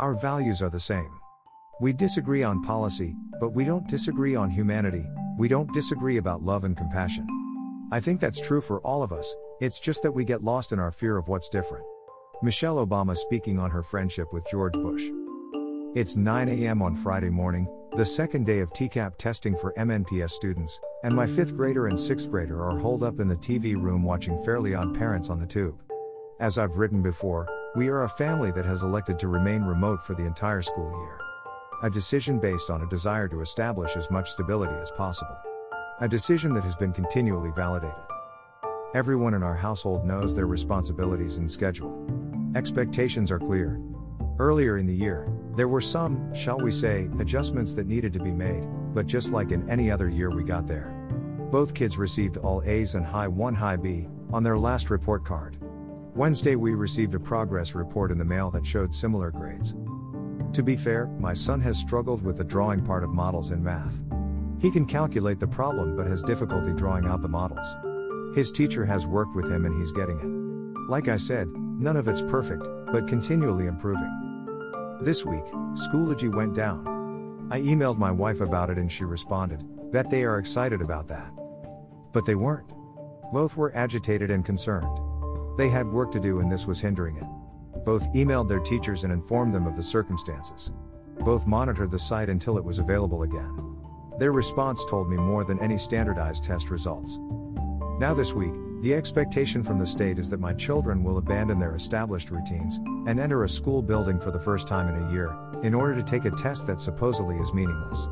Our values are the same. We disagree on policy, but we don't disagree on humanity, we don't disagree about love and compassion. I think that's true for all of us, it's just that we get lost in our fear of what's different. Michelle Obama speaking on her friendship with George Bush. It's 9 a.m. on Friday morning, the second day of TCAP testing for MNPS students, and my fifth grader and sixth grader are holed up in the TV room watching Fairly Odd Parents on the tube. As I've written before, we are a family that has elected to remain remote for the entire school year. A decision based on a desire to establish as much stability as possible. A decision that has been continually validated. Everyone in our household knows their responsibilities and schedule. Expectations are clear. Earlier in the year, there were some, shall we say, adjustments that needed to be made, but just like in any other year, we got there. Both kids received all A's and high 1 high B on their last report card. Wednesday, we received a progress report in the mail that showed similar grades. To be fair, my son has struggled with the drawing part of models in math. He can calculate the problem but has difficulty drawing out the models. His teacher has worked with him and he's getting it. Like I said, none of it's perfect, but continually improving. This week, Schoology went down. I emailed my wife about it and she responded, Bet they are excited about that. But they weren't. Both were agitated and concerned. They had work to do and this was hindering it. Both emailed their teachers and informed them of the circumstances. Both monitored the site until it was available again. Their response told me more than any standardized test results. Now, this week, the expectation from the state is that my children will abandon their established routines and enter a school building for the first time in a year, in order to take a test that supposedly is meaningless.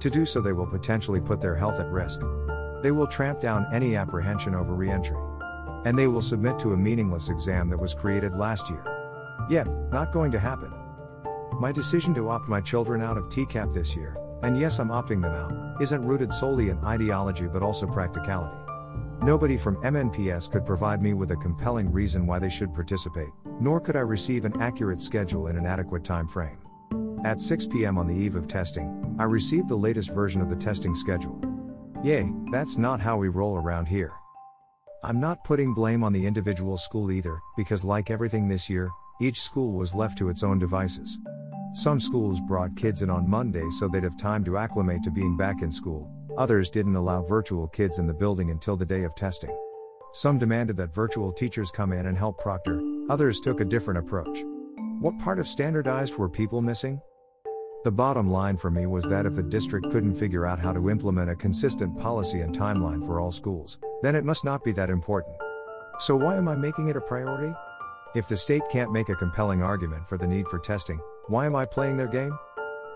To do so, they will potentially put their health at risk. They will tramp down any apprehension over reentry. And they will submit to a meaningless exam that was created last year. Yet, not going to happen. My decision to opt my children out of TCAP this year, and yes, I'm opting them out, isn't rooted solely in ideology but also practicality. Nobody from MNPS could provide me with a compelling reason why they should participate, nor could I receive an accurate schedule in an adequate time frame. At 6 p.m. on the eve of testing, I received the latest version of the testing schedule. Yay, that's not how we roll around here. I'm not putting blame on the individual school either, because like everything this year, each school was left to its own devices. Some schools brought kids in on Monday so they'd have time to acclimate to being back in school, Others didn't allow virtual kids in the building until the day of testing. Some demanded that virtual teachers come in and help proctor, others took a different approach. What part of standardized were people missing? The bottom line for me was that if the district couldn't figure out how to implement a consistent policy and timeline for all schools, then it must not be that important. So why am I making it a priority? If the state can't make a compelling argument for the need for testing, why am I playing their game?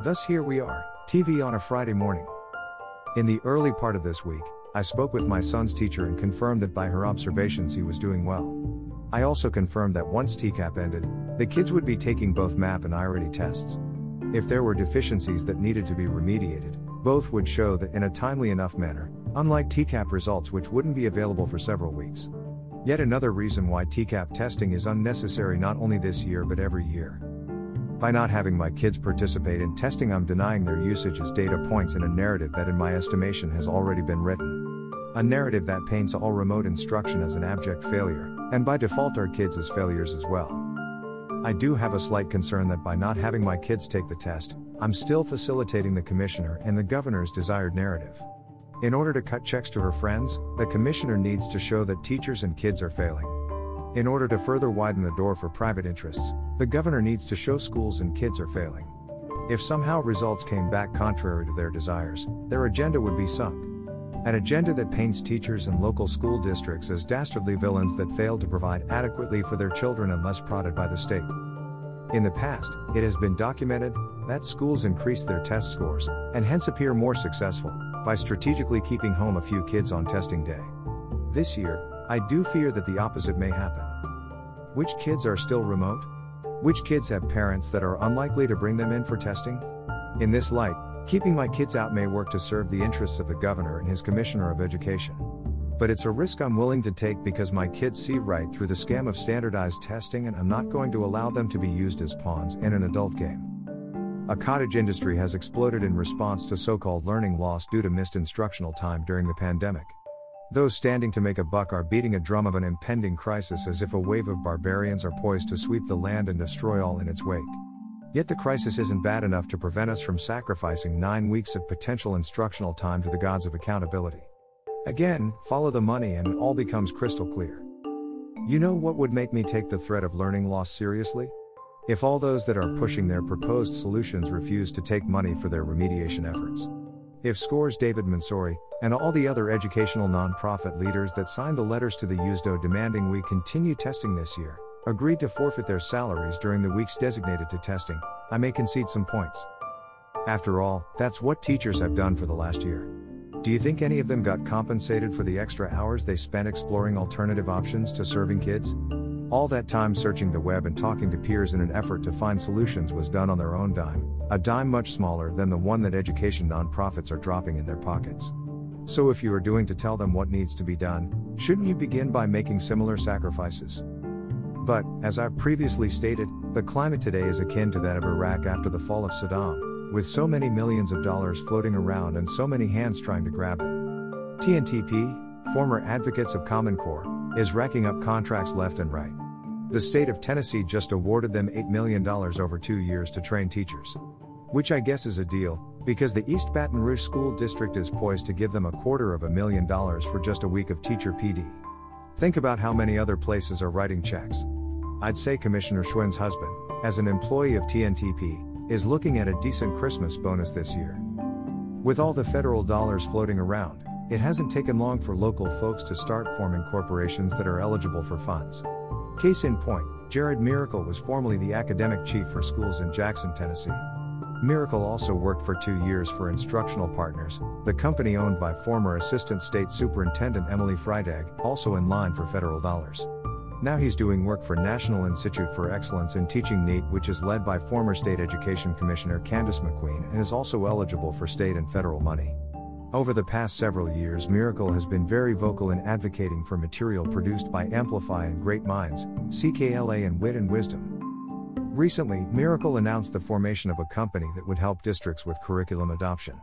Thus, here we are, TV on a Friday morning. In the early part of this week, I spoke with my son's teacher and confirmed that by her observations he was doing well. I also confirmed that once TCAP ended, the kids would be taking both MAP and I-ready tests. If there were deficiencies that needed to be remediated, both would show that in a timely enough manner, unlike TCAP results which wouldn't be available for several weeks. Yet another reason why TCAP testing is unnecessary not only this year but every year. By not having my kids participate in testing, I'm denying their usage as data points in a narrative that, in my estimation, has already been written. A narrative that paints all remote instruction as an abject failure, and by default, our kids as failures as well. I do have a slight concern that by not having my kids take the test, I'm still facilitating the commissioner and the governor's desired narrative. In order to cut checks to her friends, the commissioner needs to show that teachers and kids are failing. In order to further widen the door for private interests, the governor needs to show schools and kids are failing. If somehow results came back contrary to their desires, their agenda would be sunk. An agenda that paints teachers and local school districts as dastardly villains that fail to provide adequately for their children unless prodded by the state. In the past, it has been documented that schools increase their test scores, and hence appear more successful, by strategically keeping home a few kids on testing day. This year, I do fear that the opposite may happen. Which kids are still remote? Which kids have parents that are unlikely to bring them in for testing? In this light, keeping my kids out may work to serve the interests of the governor and his commissioner of education. But it's a risk I'm willing to take because my kids see right through the scam of standardized testing and I'm not going to allow them to be used as pawns in an adult game. A cottage industry has exploded in response to so called learning loss due to missed instructional time during the pandemic. Those standing to make a buck are beating a drum of an impending crisis as if a wave of barbarians are poised to sweep the land and destroy all in its wake. Yet the crisis isn't bad enough to prevent us from sacrificing nine weeks of potential instructional time to the gods of accountability. Again, follow the money and it all becomes crystal clear. You know what would make me take the threat of learning loss seriously? If all those that are pushing their proposed solutions refuse to take money for their remediation efforts. If scores David Mansouri, and all the other educational nonprofit leaders that signed the letters to the USDO demanding we continue testing this year, agreed to forfeit their salaries during the weeks designated to testing, I may concede some points. After all, that's what teachers have done for the last year. Do you think any of them got compensated for the extra hours they spent exploring alternative options to serving kids? All that time searching the web and talking to peers in an effort to find solutions was done on their own dime, a dime much smaller than the one that education nonprofits are dropping in their pockets. So if you are doing to tell them what needs to be done, shouldn't you begin by making similar sacrifices? But, as I've previously stated, the climate today is akin to that of Iraq after the fall of Saddam, with so many millions of dollars floating around and so many hands trying to grab them. TNTP, former advocates of Common Core, is racking up contracts left and right. The state of Tennessee just awarded them $8 million over two years to train teachers. Which I guess is a deal, because the East Baton Rouge School District is poised to give them a quarter of a million dollars for just a week of teacher PD. Think about how many other places are writing checks. I'd say Commissioner Schwinn's husband, as an employee of TNTP, is looking at a decent Christmas bonus this year. With all the federal dollars floating around, it hasn't taken long for local folks to start forming corporations that are eligible for funds. Case in point, Jared Miracle was formerly the academic chief for schools in Jackson, Tennessee. Miracle also worked for two years for Instructional Partners, the company owned by former Assistant State Superintendent Emily Freitag, also in line for federal dollars. Now he's doing work for National Institute for Excellence in Teaching NIET, which is led by former State Education Commissioner Candace McQueen and is also eligible for state and federal money. Over the past several years, Miracle has been very vocal in advocating for material produced by Amplify and Great Minds, CKLA and Wit and Wisdom. Recently, Miracle announced the formation of a company that would help districts with curriculum adoption.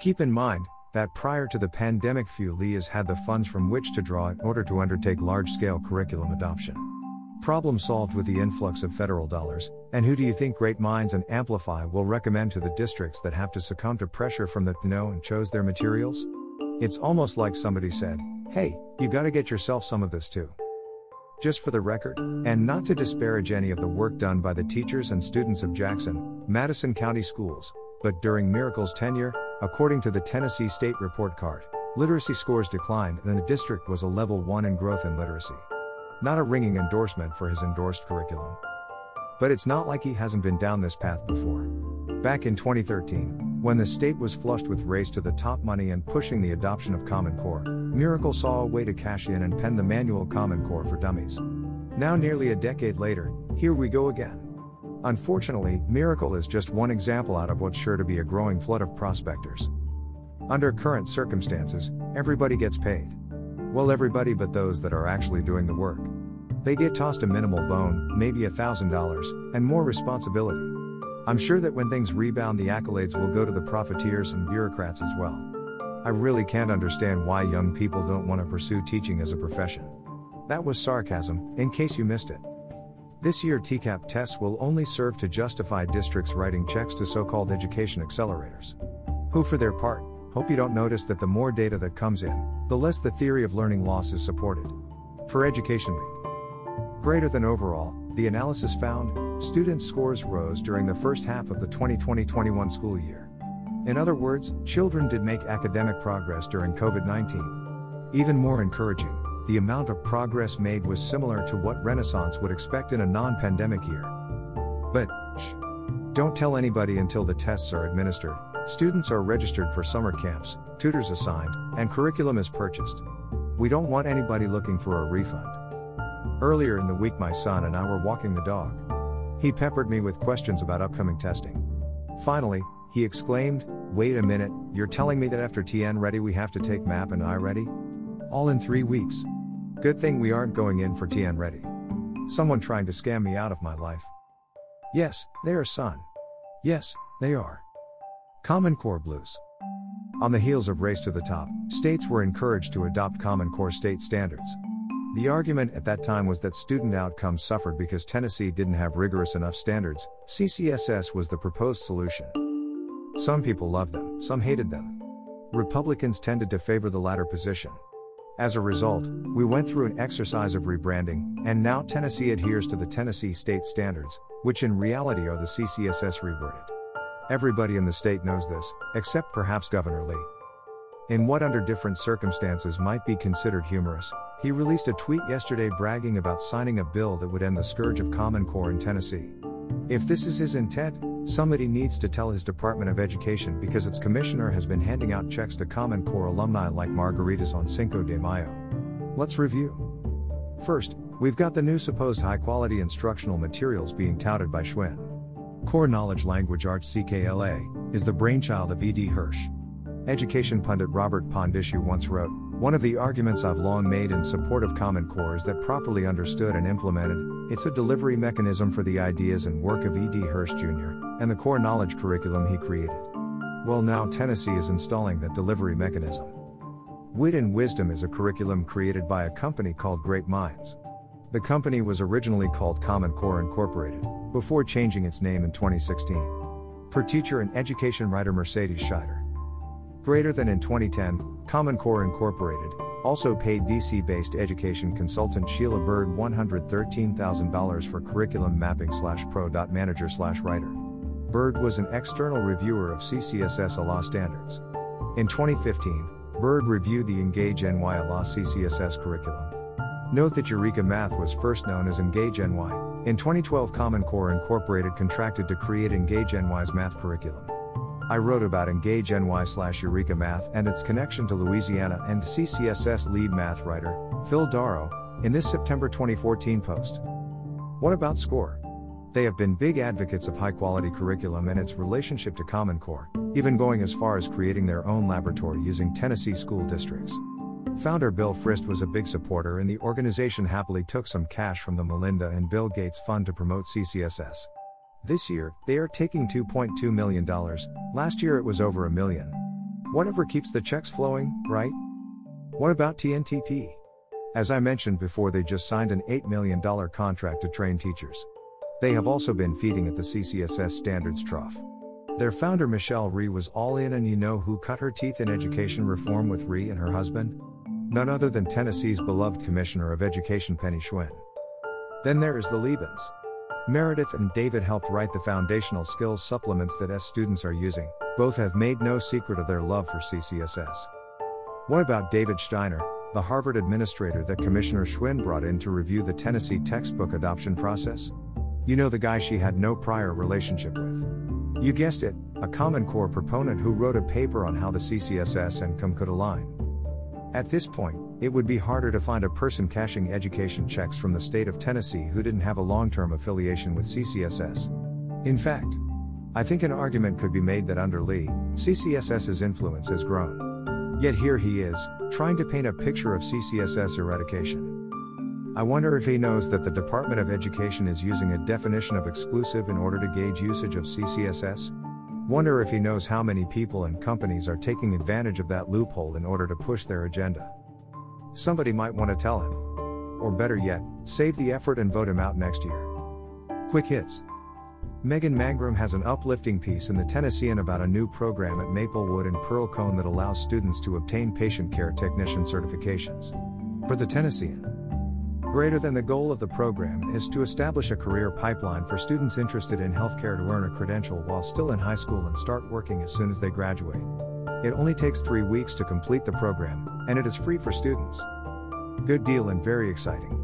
Keep in mind that prior to the pandemic, few LEAs had the funds from which to draw in order to undertake large scale curriculum adoption. Problem solved with the influx of federal dollars, and who do you think Great Minds and Amplify will recommend to the districts that have to succumb to pressure from the know and chose their materials? It's almost like somebody said, hey, you gotta get yourself some of this too. Just for the record, and not to disparage any of the work done by the teachers and students of Jackson, Madison County Schools, but during Miracle's tenure, according to the Tennessee State Report Card, literacy scores declined and the district was a level 1 in growth in literacy. Not a ringing endorsement for his endorsed curriculum. But it's not like he hasn't been down this path before. Back in 2013, when the state was flushed with race to the top money and pushing the adoption of Common Core, Miracle saw a way to cash in and pen the manual Common Core for Dummies. Now, nearly a decade later, here we go again. Unfortunately, Miracle is just one example out of what's sure to be a growing flood of prospectors. Under current circumstances, everybody gets paid. Well, everybody but those that are actually doing the work. They get tossed a minimal bone, maybe a $1,000, and more responsibility. I'm sure that when things rebound, the accolades will go to the profiteers and bureaucrats as well. I really can't understand why young people don't want to pursue teaching as a profession. That was sarcasm, in case you missed it. This year, TCAP tests will only serve to justify districts writing checks to so called education accelerators. Who, for their part, hope you don't notice that the more data that comes in, the less the theory of learning loss is supported. For Education Week. Greater than overall, the analysis found students' scores rose during the first half of the 2020 21 school year. In other words, children did make academic progress during COVID 19. Even more encouraging, the amount of progress made was similar to what Renaissance would expect in a non pandemic year. But, shh. Don't tell anybody until the tests are administered. Students are registered for summer camps, tutors assigned, and curriculum is purchased. We don't want anybody looking for a refund. Earlier in the week, my son and I were walking the dog. He peppered me with questions about upcoming testing. Finally, he exclaimed, Wait a minute, you're telling me that after TN Ready we have to take MAP and I Ready? All in three weeks. Good thing we aren't going in for TN Ready. Someone trying to scam me out of my life. Yes, they are son. Yes, they are. Common Core Blues. On the heels of Race to the Top, states were encouraged to adopt Common Core state standards. The argument at that time was that student outcomes suffered because Tennessee didn't have rigorous enough standards. CCSS was the proposed solution. Some people loved them, some hated them. Republicans tended to favor the latter position. As a result, we went through an exercise of rebranding, and now Tennessee adheres to the Tennessee state standards, which in reality are the CCSS reworded. Everybody in the state knows this, except perhaps Governor Lee. In what under different circumstances might be considered humorous, he released a tweet yesterday bragging about signing a bill that would end the scourge of Common Core in Tennessee. If this is his intent, somebody needs to tell his Department of Education because its commissioner has been handing out checks to Common Core alumni like margaritas on Cinco de Mayo. Let's review. First, we've got the new supposed high quality instructional materials being touted by Schwinn. Core Knowledge Language Arts CKLA is the brainchild of E.D. Hirsch. Education pundit Robert Pondiscio once wrote One of the arguments I've long made in support of Common Core is that properly understood and implemented, it's a delivery mechanism for the ideas and work of E.D. Hirsch Jr. and the core knowledge curriculum he created. Well, now Tennessee is installing that delivery mechanism. Wit and Wisdom is a curriculum created by a company called Great Minds. The company was originally called Common Core Incorporated, before changing its name in 2016. Per teacher and education writer Mercedes Schneider. Greater than in 2010, Common Core Incorporated also paid DC based education consultant Sheila Byrd $113,000 for curriculum mapping slash pro manager slash writer. Byrd was an external reviewer of CCSS ELA standards. In 2015, Byrd reviewed the Engage NY ELA CCSS curriculum. Note that Eureka Math was first known as Engage NY. In 2012, Common Core Incorporated contracted to create Engage NY's math curriculum. I wrote about Engage NY slash Eureka Math and its connection to Louisiana and CCSS lead math writer, Phil Daro, in this September 2014 post. What about SCORE? They have been big advocates of high quality curriculum and its relationship to Common Core, even going as far as creating their own laboratory using Tennessee school districts. Founder Bill Frist was a big supporter, and the organization happily took some cash from the Melinda and Bill Gates Fund to promote CCSS. This year, they are taking $2.2 million, last year it was over a million. Whatever keeps the checks flowing, right? What about TNTP? As I mentioned before, they just signed an $8 million contract to train teachers. They have also been feeding at the CCSS standards trough. Their founder Michelle Rhee was all in, and you know who cut her teeth in education reform with Rhee and her husband? None other than Tennessee's beloved Commissioner of Education Penny Schwinn. Then there is the Libens. Meredith and David helped write the foundational skills supplements that S students are using. Both have made no secret of their love for CCSS. What about David Steiner, the Harvard administrator that Commissioner Schwinn brought in to review the Tennessee textbook adoption process? You know the guy she had no prior relationship with. You guessed it, a Common Core proponent who wrote a paper on how the CCSS and COM could align. At this point, it would be harder to find a person cashing education checks from the state of Tennessee who didn't have a long term affiliation with CCSS. In fact, I think an argument could be made that under Lee, CCSS's influence has grown. Yet here he is, trying to paint a picture of CCSS eradication. I wonder if he knows that the Department of Education is using a definition of exclusive in order to gauge usage of CCSS? Wonder if he knows how many people and companies are taking advantage of that loophole in order to push their agenda. Somebody might want to tell him. Or better yet, save the effort and vote him out next year. Quick hits. Megan Mangrum has an uplifting piece in the Tennessean about a new program at Maplewood and Pearl-Cohn that allows students to obtain patient care technician certifications. For the Tennessean, Greater than the goal of the program is to establish a career pipeline for students interested in healthcare to earn a credential while still in high school and start working as soon as they graduate. It only takes three weeks to complete the program, and it is free for students. Good deal and very exciting.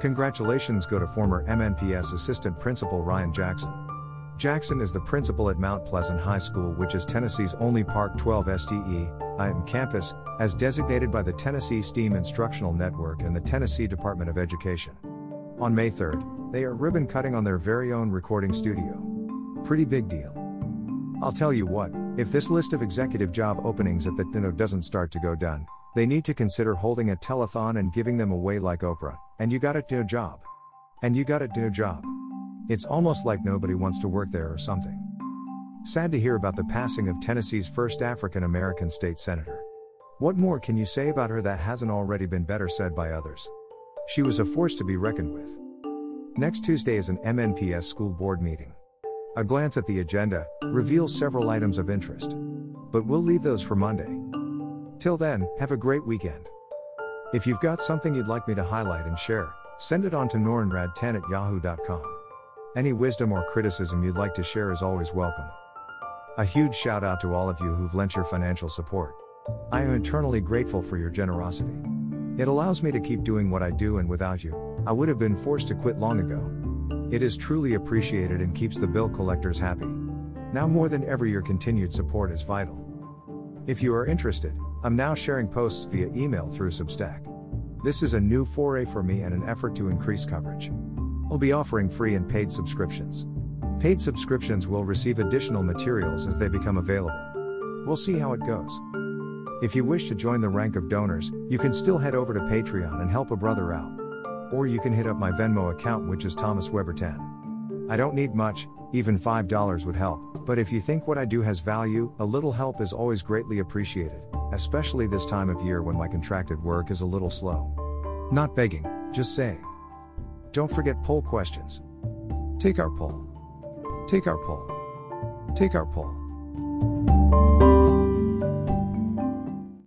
Congratulations go to former MNPS Assistant Principal Ryan Jackson. Jackson is the principal at Mount Pleasant High School, which is Tennessee's only Park 12 STE, IM campus, as designated by the Tennessee STEAM Instructional Network and the Tennessee Department of Education. On May 3rd, they are ribbon cutting on their very own recording studio. Pretty big deal. I'll tell you what, if this list of executive job openings at the TNO doesn't start to go done, they need to consider holding a telethon and giving them away like Oprah. And you got a TNO job. And you got a TNO job. It's almost like nobody wants to work there or something. Sad to hear about the passing of Tennessee's first African American state senator. What more can you say about her that hasn't already been better said by others? She was a force to be reckoned with. Next Tuesday is an MNPS school board meeting. A glance at the agenda reveals several items of interest. But we'll leave those for Monday. Till then, have a great weekend. If you've got something you'd like me to highlight and share, send it on to norenrad10 at yahoo.com. Any wisdom or criticism you'd like to share is always welcome. A huge shout out to all of you who've lent your financial support. I am eternally grateful for your generosity. It allows me to keep doing what I do, and without you, I would have been forced to quit long ago. It is truly appreciated and keeps the bill collectors happy. Now more than ever, your continued support is vital. If you are interested, I'm now sharing posts via email through Substack. This is a new foray for me and an effort to increase coverage. I'll be offering free and paid subscriptions. Paid subscriptions will receive additional materials as they become available. We'll see how it goes. If you wish to join the rank of donors, you can still head over to Patreon and help a brother out. Or you can hit up my Venmo account, which is Thomas Weber 10. I don't need much, even $5 would help, but if you think what I do has value, a little help is always greatly appreciated, especially this time of year when my contracted work is a little slow. Not begging, just saying. Don't forget poll questions. Take our poll. Take our poll. Take our poll.